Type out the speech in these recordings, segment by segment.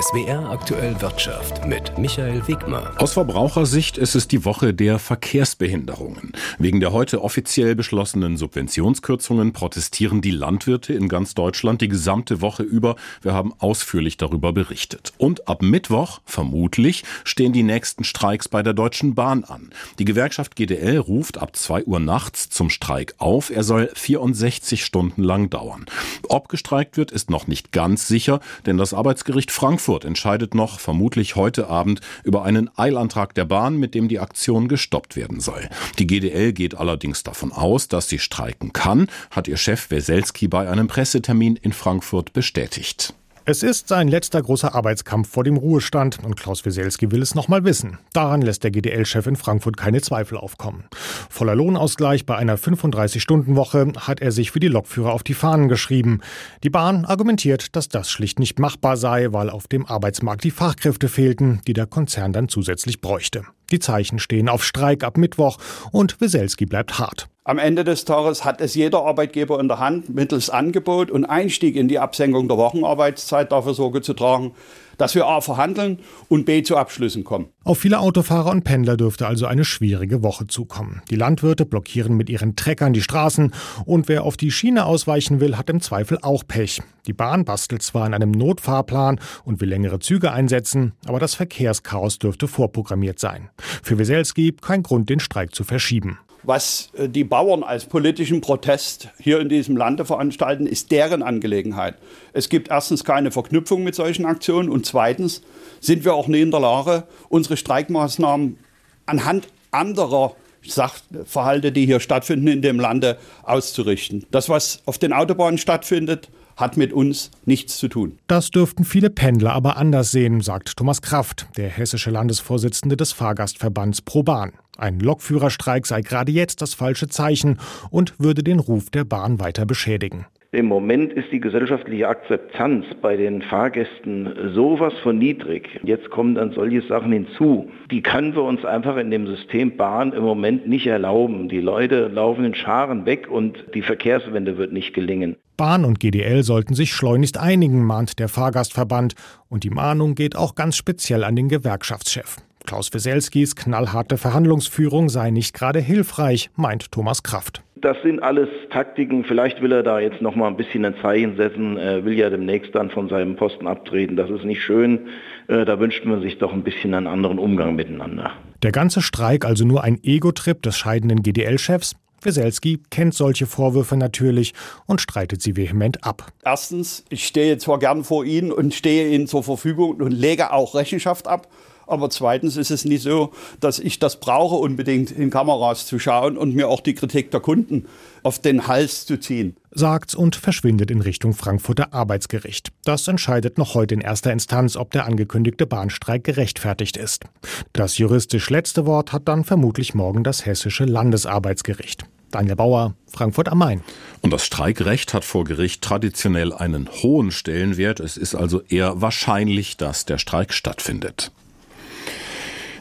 SWR aktuell Wirtschaft mit Michael Wegmer. Aus Verbrauchersicht ist es die Woche der Verkehrsbehinderungen. Wegen der heute offiziell beschlossenen Subventionskürzungen protestieren die Landwirte in ganz Deutschland die gesamte Woche über. Wir haben ausführlich darüber berichtet. Und ab Mittwoch, vermutlich, stehen die nächsten Streiks bei der Deutschen Bahn an. Die Gewerkschaft GDL ruft ab 2 Uhr nachts zum Streik auf. Er soll 64 Stunden lang dauern. Ob gestreikt wird, ist noch nicht ganz sicher, denn das Arbeitsgericht Frankfurt entscheidet noch vermutlich heute Abend über einen Eilantrag der Bahn, mit dem die Aktion gestoppt werden soll. Die GDL geht allerdings davon aus, dass sie streiken kann, hat ihr Chef Weselski bei einem Pressetermin in Frankfurt bestätigt. Es ist sein letzter großer Arbeitskampf vor dem Ruhestand und Klaus Wieselski will es noch mal wissen. Daran lässt der GDL-Chef in Frankfurt keine Zweifel aufkommen. Voller Lohnausgleich bei einer 35-Stunden-Woche hat er sich für die Lokführer auf die Fahnen geschrieben. Die Bahn argumentiert, dass das schlicht nicht machbar sei, weil auf dem Arbeitsmarkt die Fachkräfte fehlten, die der Konzern dann zusätzlich bräuchte. Die Zeichen stehen auf Streik ab Mittwoch und Weselski bleibt hart. Am Ende des Tages hat es jeder Arbeitgeber in der Hand, mittels Angebot und Einstieg in die Absenkung der Wochenarbeitszeit dafür Sorge zu tragen, dass wir A verhandeln und B zu Abschlüssen kommen. Auf viele Autofahrer und Pendler dürfte also eine schwierige Woche zukommen. Die Landwirte blockieren mit ihren Treckern die Straßen und wer auf die Schiene ausweichen will, hat im Zweifel auch Pech. Die Bahn bastelt zwar an einem Notfahrplan und will längere Züge einsetzen, aber das Verkehrschaos dürfte vorprogrammiert sein. Für Weselski kein Grund, den Streik zu verschieben was äh, die Bauern als politischen Protest hier in diesem Lande veranstalten, ist deren Angelegenheit. Es gibt erstens keine Verknüpfung mit solchen Aktionen und zweitens sind wir auch nicht in der Lage, unsere Streikmaßnahmen anhand anderer Sachverhalte, die hier stattfinden in dem Lande, auszurichten. Das, was auf den Autobahnen stattfindet, hat mit uns nichts zu tun. Das dürften viele Pendler aber anders sehen, sagt Thomas Kraft, der hessische Landesvorsitzende des Fahrgastverbands ProBahn. Ein Lokführerstreik sei gerade jetzt das falsche Zeichen und würde den Ruf der Bahn weiter beschädigen. Im Moment ist die gesellschaftliche Akzeptanz bei den Fahrgästen sowas von niedrig. Jetzt kommen dann solche Sachen hinzu. Die können wir uns einfach in dem System Bahn im Moment nicht erlauben. Die Leute laufen in Scharen weg und die Verkehrswende wird nicht gelingen. Bahn und GDL sollten sich schleunigst einigen, mahnt der Fahrgastverband. Und die Mahnung geht auch ganz speziell an den Gewerkschaftschef. Klaus Weselskis knallharte Verhandlungsführung sei nicht gerade hilfreich, meint Thomas Kraft. Das sind alles Taktiken. Vielleicht will er da jetzt noch mal ein bisschen ein Zeichen setzen. Er will ja demnächst dann von seinem Posten abtreten. Das ist nicht schön. Äh, da wünscht man sich doch ein bisschen einen anderen Umgang miteinander. Der ganze Streik also nur ein Ego-Trip des scheidenden GDL-Chefs? Weselski kennt solche Vorwürfe natürlich und streitet sie vehement ab. Erstens, ich stehe zwar gern vor Ihnen und stehe Ihnen zur Verfügung und lege auch Rechenschaft ab. Aber zweitens ist es nicht so, dass ich das brauche, unbedingt in Kameras zu schauen und mir auch die Kritik der Kunden auf den Hals zu ziehen. Sagt's und verschwindet in Richtung Frankfurter Arbeitsgericht. Das entscheidet noch heute in erster Instanz, ob der angekündigte Bahnstreik gerechtfertigt ist. Das juristisch letzte Wort hat dann vermutlich morgen das hessische Landesarbeitsgericht. Daniel Bauer, Frankfurt am Main. Und das Streikrecht hat vor Gericht traditionell einen hohen Stellenwert. Es ist also eher wahrscheinlich, dass der Streik stattfindet.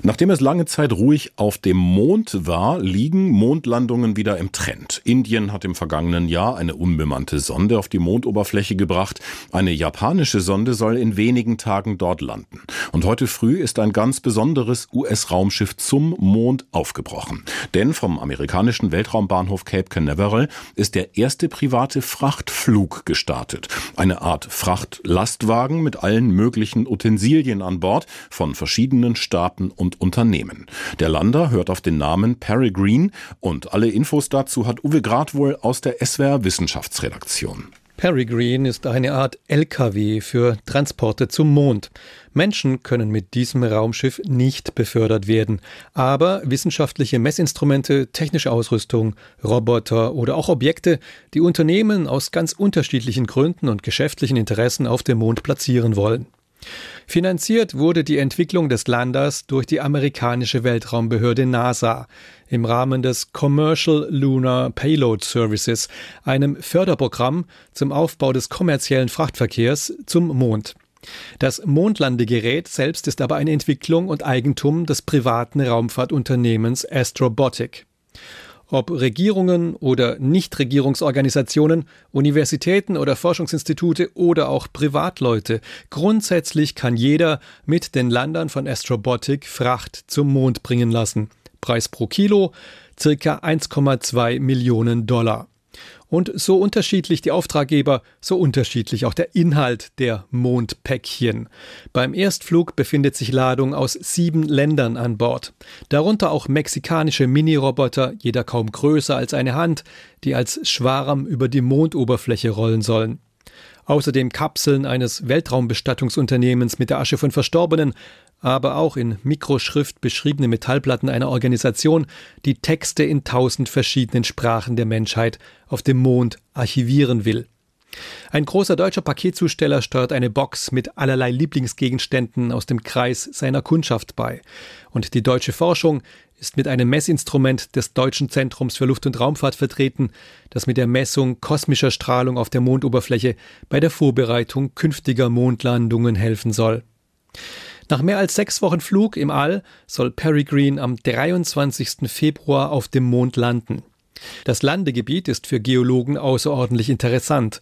Nachdem es lange Zeit ruhig auf dem Mond war, liegen Mondlandungen wieder im Trend. Indien hat im vergangenen Jahr eine unbemannte Sonde auf die Mondoberfläche gebracht. Eine japanische Sonde soll in wenigen Tagen dort landen. Und heute früh ist ein ganz besonderes US-Raumschiff zum Mond aufgebrochen. Denn vom amerikanischen Weltraumbahnhof Cape Canaveral ist der erste private Frachtflug gestartet. Eine Art Frachtlastwagen mit allen möglichen Utensilien an Bord von verschiedenen Staaten und und Unternehmen. Der Lander hört auf den Namen Peregrine und alle Infos dazu hat Uwe Gradwohl aus der SWR Wissenschaftsredaktion. Peregrine ist eine Art LKW für Transporte zum Mond. Menschen können mit diesem Raumschiff nicht befördert werden, aber wissenschaftliche Messinstrumente, technische Ausrüstung, Roboter oder auch Objekte, die Unternehmen aus ganz unterschiedlichen Gründen und geschäftlichen Interessen auf dem Mond platzieren wollen. Finanziert wurde die Entwicklung des Landers durch die amerikanische Weltraumbehörde NASA im Rahmen des Commercial Lunar Payload Services, einem Förderprogramm zum Aufbau des kommerziellen Frachtverkehrs zum Mond. Das Mondlandegerät selbst ist aber eine Entwicklung und Eigentum des privaten Raumfahrtunternehmens Astrobotic. Ob Regierungen oder Nichtregierungsorganisationen, Universitäten oder Forschungsinstitute oder auch Privatleute, grundsätzlich kann jeder mit den Landern von Astrobotic Fracht zum Mond bringen lassen. Preis pro Kilo circa 1,2 Millionen Dollar. Und so unterschiedlich die Auftraggeber, so unterschiedlich auch der Inhalt der Mondpäckchen. Beim Erstflug befindet sich Ladung aus sieben Ländern an Bord. Darunter auch mexikanische Mini-Roboter, jeder kaum größer als eine Hand, die als Schwarm über die Mondoberfläche rollen sollen. Außerdem Kapseln eines Weltraumbestattungsunternehmens mit der Asche von Verstorbenen, aber auch in Mikroschrift beschriebene Metallplatten einer Organisation, die Texte in tausend verschiedenen Sprachen der Menschheit auf dem Mond archivieren will. Ein großer deutscher Paketzusteller steuert eine Box mit allerlei Lieblingsgegenständen aus dem Kreis seiner Kundschaft bei. Und die deutsche Forschung ist mit einem Messinstrument des Deutschen Zentrums für Luft- und Raumfahrt vertreten, das mit der Messung kosmischer Strahlung auf der Mondoberfläche bei der Vorbereitung künftiger Mondlandungen helfen soll. Nach mehr als sechs Wochen Flug im All soll Peregrine am 23. Februar auf dem Mond landen. Das Landegebiet ist für Geologen außerordentlich interessant,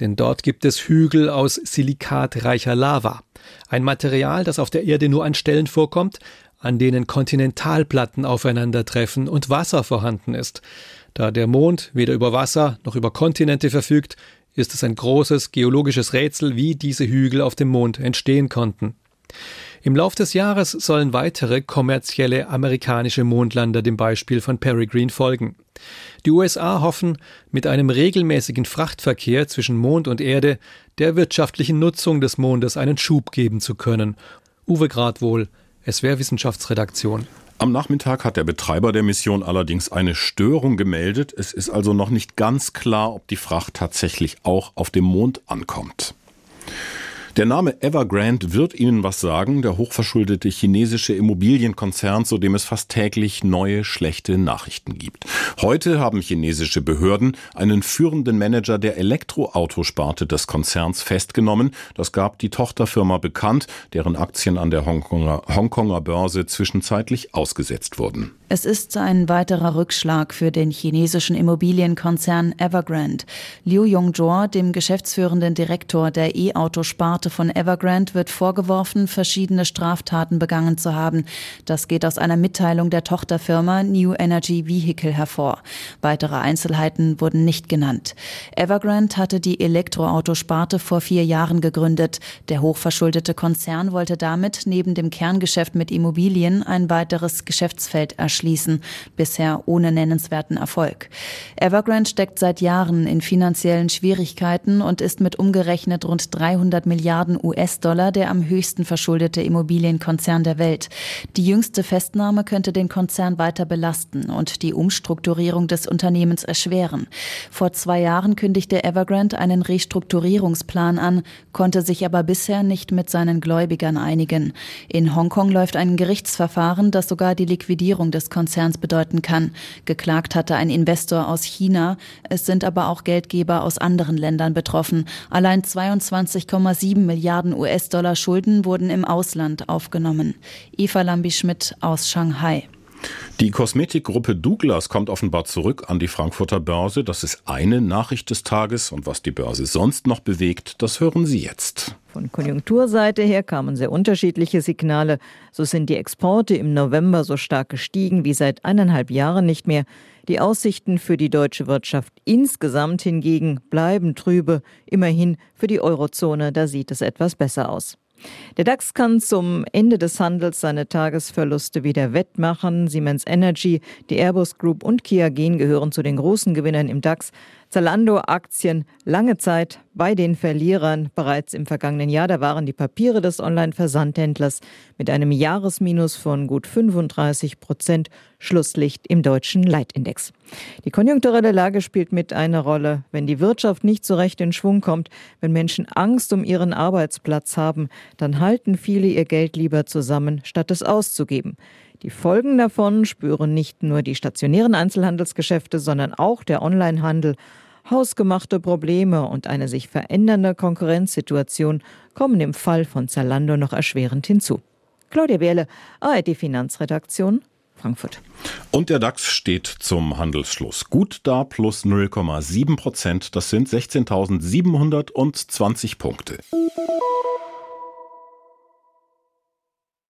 denn dort gibt es Hügel aus silikatreicher Lava, ein Material, das auf der Erde nur an Stellen vorkommt, an denen Kontinentalplatten aufeinandertreffen und Wasser vorhanden ist. Da der Mond weder über Wasser noch über Kontinente verfügt, ist es ein großes geologisches Rätsel, wie diese Hügel auf dem Mond entstehen konnten. Im Lauf des Jahres sollen weitere kommerzielle amerikanische Mondlander dem Beispiel von Peregrine folgen. Die USA hoffen, mit einem regelmäßigen Frachtverkehr zwischen Mond und Erde der wirtschaftlichen Nutzung des Mondes einen Schub geben zu können. Uwe Gradwohl, SWR Wissenschaftsredaktion. Am Nachmittag hat der Betreiber der Mission allerdings eine Störung gemeldet. Es ist also noch nicht ganz klar, ob die Fracht tatsächlich auch auf dem Mond ankommt. Der Name Evergrande wird Ihnen was sagen, der hochverschuldete chinesische Immobilienkonzern, zu dem es fast täglich neue schlechte Nachrichten gibt. Heute haben chinesische Behörden einen führenden Manager der Elektroautosparte des Konzerns festgenommen. Das gab die Tochterfirma bekannt, deren Aktien an der Hongkonger, Hongkonger Börse zwischenzeitlich ausgesetzt wurden. Es ist ein weiterer Rückschlag für den chinesischen Immobilienkonzern Evergrande. Liu Yongzhou, dem geschäftsführenden Direktor der E-Auto-Sparte von Evergrande, wird vorgeworfen, verschiedene Straftaten begangen zu haben. Das geht aus einer Mitteilung der Tochterfirma New Energy Vehicle hervor. Weitere Einzelheiten wurden nicht genannt. Evergrande hatte die Elektroautosparte vor vier Jahren gegründet. Der hochverschuldete Konzern wollte damit neben dem Kerngeschäft mit Immobilien ein weiteres Geschäftsfeld erschließen erschließen, bisher ohne nennenswerten Erfolg. Evergrande steckt seit Jahren in finanziellen Schwierigkeiten und ist mit umgerechnet rund 300 Milliarden US-Dollar der am höchsten verschuldete Immobilienkonzern der Welt. Die jüngste Festnahme könnte den Konzern weiter belasten und die Umstrukturierung des Unternehmens erschweren. Vor zwei Jahren kündigte Evergrande einen Restrukturierungsplan an, konnte sich aber bisher nicht mit seinen Gläubigern einigen. In Hongkong läuft ein Gerichtsverfahren, das sogar die Liquidierung des des Konzerns bedeuten kann. Geklagt hatte ein Investor aus China. Es sind aber auch Geldgeber aus anderen Ländern betroffen. Allein 22,7 Milliarden US-Dollar Schulden wurden im Ausland aufgenommen. Eva Lambi-Schmidt aus Shanghai. Die Kosmetikgruppe Douglas kommt offenbar zurück an die Frankfurter Börse. Das ist eine Nachricht des Tages. Und was die Börse sonst noch bewegt, das hören Sie jetzt. Von Konjunkturseite her kamen sehr unterschiedliche Signale. So sind die Exporte im November so stark gestiegen wie seit eineinhalb Jahren nicht mehr. Die Aussichten für die deutsche Wirtschaft insgesamt hingegen bleiben trübe. Immerhin für die Eurozone, da sieht es etwas besser aus. Der DAX kann zum Ende des Handels seine Tagesverluste wieder wettmachen. Siemens Energy, die Airbus Group und Kia Gen gehören zu den großen Gewinnern im DAX. Zalando-Aktien lange Zeit bei den Verlierern. Bereits im vergangenen Jahr, da waren die Papiere des Online-Versandhändlers mit einem Jahresminus von gut 35 Prozent Schlusslicht im deutschen Leitindex. Die konjunkturelle Lage spielt mit eine Rolle. Wenn die Wirtschaft nicht so recht in Schwung kommt, wenn Menschen Angst um ihren Arbeitsplatz haben, dann halten viele ihr Geld lieber zusammen, statt es auszugeben. Die Folgen davon spüren nicht nur die stationären Einzelhandelsgeschäfte, sondern auch der Onlinehandel. Hausgemachte Probleme und eine sich verändernde Konkurrenzsituation kommen im Fall von Zalando noch erschwerend hinzu. Claudia Wehrle, ARD Finanzredaktion, Frankfurt. Und der DAX steht zum Handelsschluss gut da, plus 0,7 Prozent. Das sind 16.720 Punkte.